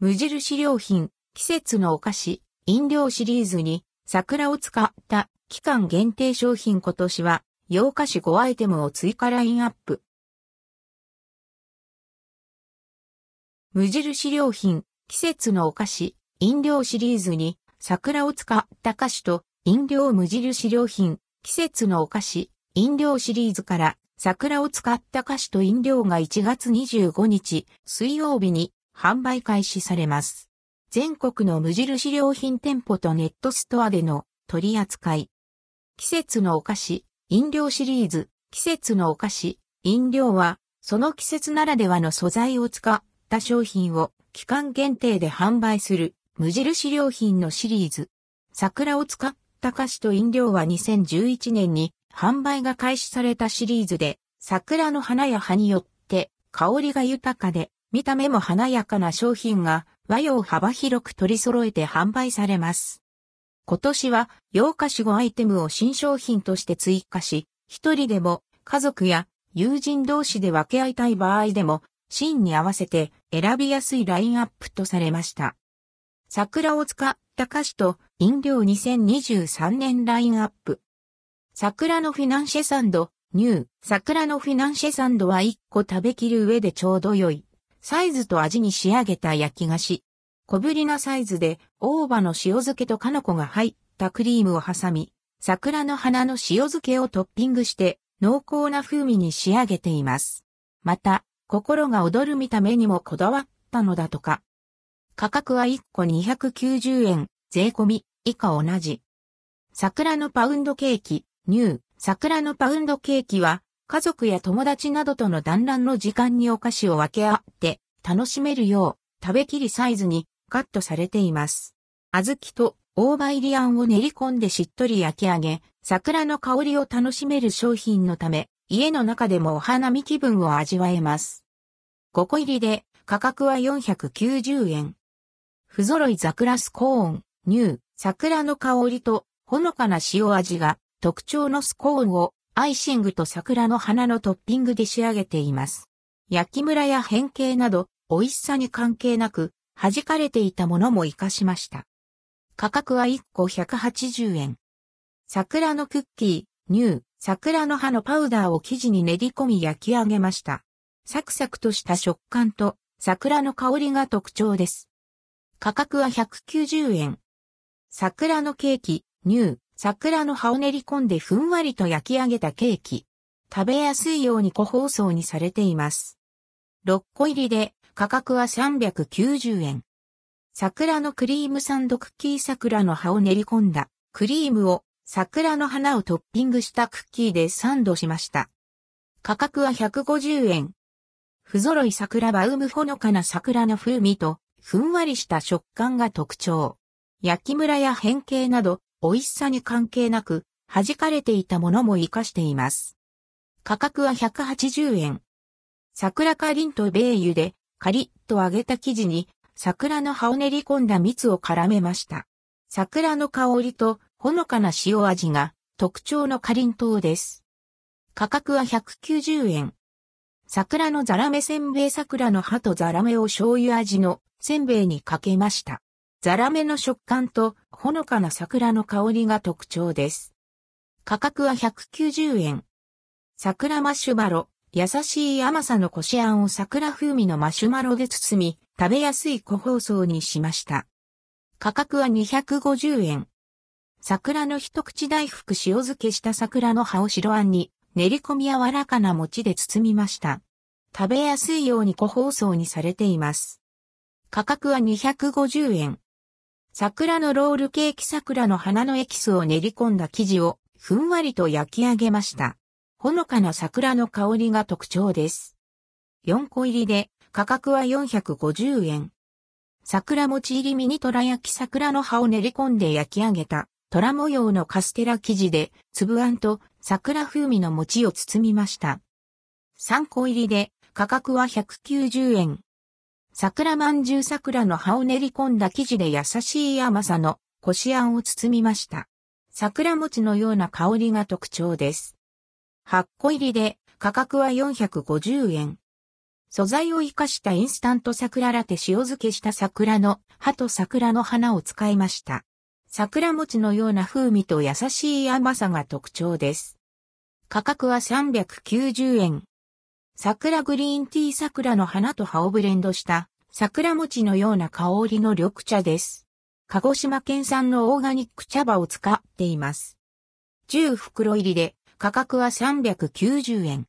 無印良品、季節のお菓子、飲料シリーズに桜を使った期間限定商品今年は洋菓子5アイテムを追加ラインアップ。無印良品、季節のお菓子、飲料シリーズに桜を使った菓子と飲料無印良品、季節のお菓子、飲料シリーズから桜を使った菓子と飲料が1月25日水曜日に販売開始されます。全国の無印良品店舗とネットストアでの取り扱い。季節のお菓子、飲料シリーズ、季節のお菓子、飲料は、その季節ならではの素材を使った商品を期間限定で販売する無印良品のシリーズ。桜を使った菓子と飲料は2011年に販売が開始されたシリーズで、桜の花や葉によって香りが豊かで見た目も華やかな商品が和洋幅広く取り揃えて販売されます。今年は洋菓子5アイテムを新商品として追加し、一人でも家族や友人同士で分け合いたい場合でも、シーンに合わせて選びやすいラインアップとされました。桜を使った菓子と飲料2023年ラインアップ。桜のフィナンシェサンド、ニュー、桜のフィナンシェサンドは1個食べきる上でちょうど良い。サイズと味に仕上げた焼き菓子。小ぶりなサイズで大葉の塩漬けとかのこが入ったクリームを挟み、桜の花の塩漬けをトッピングして濃厚な風味に仕上げています。また、心が躍る見た目にもこだわったのだとか。価格は1個290円、税込み、以下同じ。桜のパウンドケーキ、ニュー、桜のパウンドケーキは、家族や友達などとの団らんの時間にお菓子を分け合って楽しめるよう食べきりサイズにカットされています。小豆と大葉入りあんを練り込んでしっとり焼き上げ、桜の香りを楽しめる商品のため、家の中でもお花見気分を味わえます。5個入りで価格は490円。不揃い桜スコーン、ニュー、桜の香りとほのかな塩味が特徴のスコーンをアイシングと桜の花のトッピングで仕上げています。焼きムラや変形など、美味しさに関係なく、弾かれていたものも活かしました。価格は1個180円。桜のクッキー、ニュー、桜の葉のパウダーを生地に練り込み焼き上げました。サクサクとした食感と桜の香りが特徴です。価格は190円。桜のケーキ、ニュー、桜の葉を練り込んでふんわりと焼き上げたケーキ。食べやすいように個包装にされています。6個入りで価格は390円。桜のクリームサンドクッキー桜の葉を練り込んだクリームを桜の花をトッピングしたクッキーでサンドしました。価格は150円。不揃い桜バウムほのかな桜の風味とふんわりした食感が特徴。焼きムラや変形など美味しさに関係なく、弾かれていたものも活かしています。価格は180円。桜かりんとベーユで、カリッと揚げた生地に、桜の葉を練り込んだ蜜を絡めました。桜の香りとほのかな塩味が特徴のかりんとです。価格は190円。桜のザラメせんべい桜の葉とザラメを醤油味のせんべいにかけました。ザラメの食感とほのかな桜の香りが特徴です。価格は190円。桜マシュマロ、優しい甘さのこしあんを桜風味のマシュマロで包み、食べやすい個包装にしました。価格は250円。桜の一口大福塩漬けした桜の葉を白あんに練り込み柔らかな餅で包みました。食べやすいように個包装にされています。価格は250円。桜のロールケーキ桜の花のエキスを練り込んだ生地をふんわりと焼き上げました。ほのかな桜の香りが特徴です。4個入りで価格は450円。桜餅入りミニトラ焼き桜の葉を練り込んで焼き上げた虎模様のカステラ生地で粒あんと桜風味の餅を包みました。3個入りで価格は190円。桜まんじゅう桜の葉を練り込んだ生地で優しい甘さのこしあんを包みました。桜餅のような香りが特徴です。8個入りで価格は450円。素材を活かしたインスタント桜ラテ塩漬けした桜の葉と桜の花を使いました。桜餅のような風味と優しい甘さが特徴です。価格は390円。桜グリーンティー桜の花と葉をブレンドした桜餅のような香りの緑茶です。鹿児島県産のオーガニック茶葉を使っています。10袋入りで価格は390円。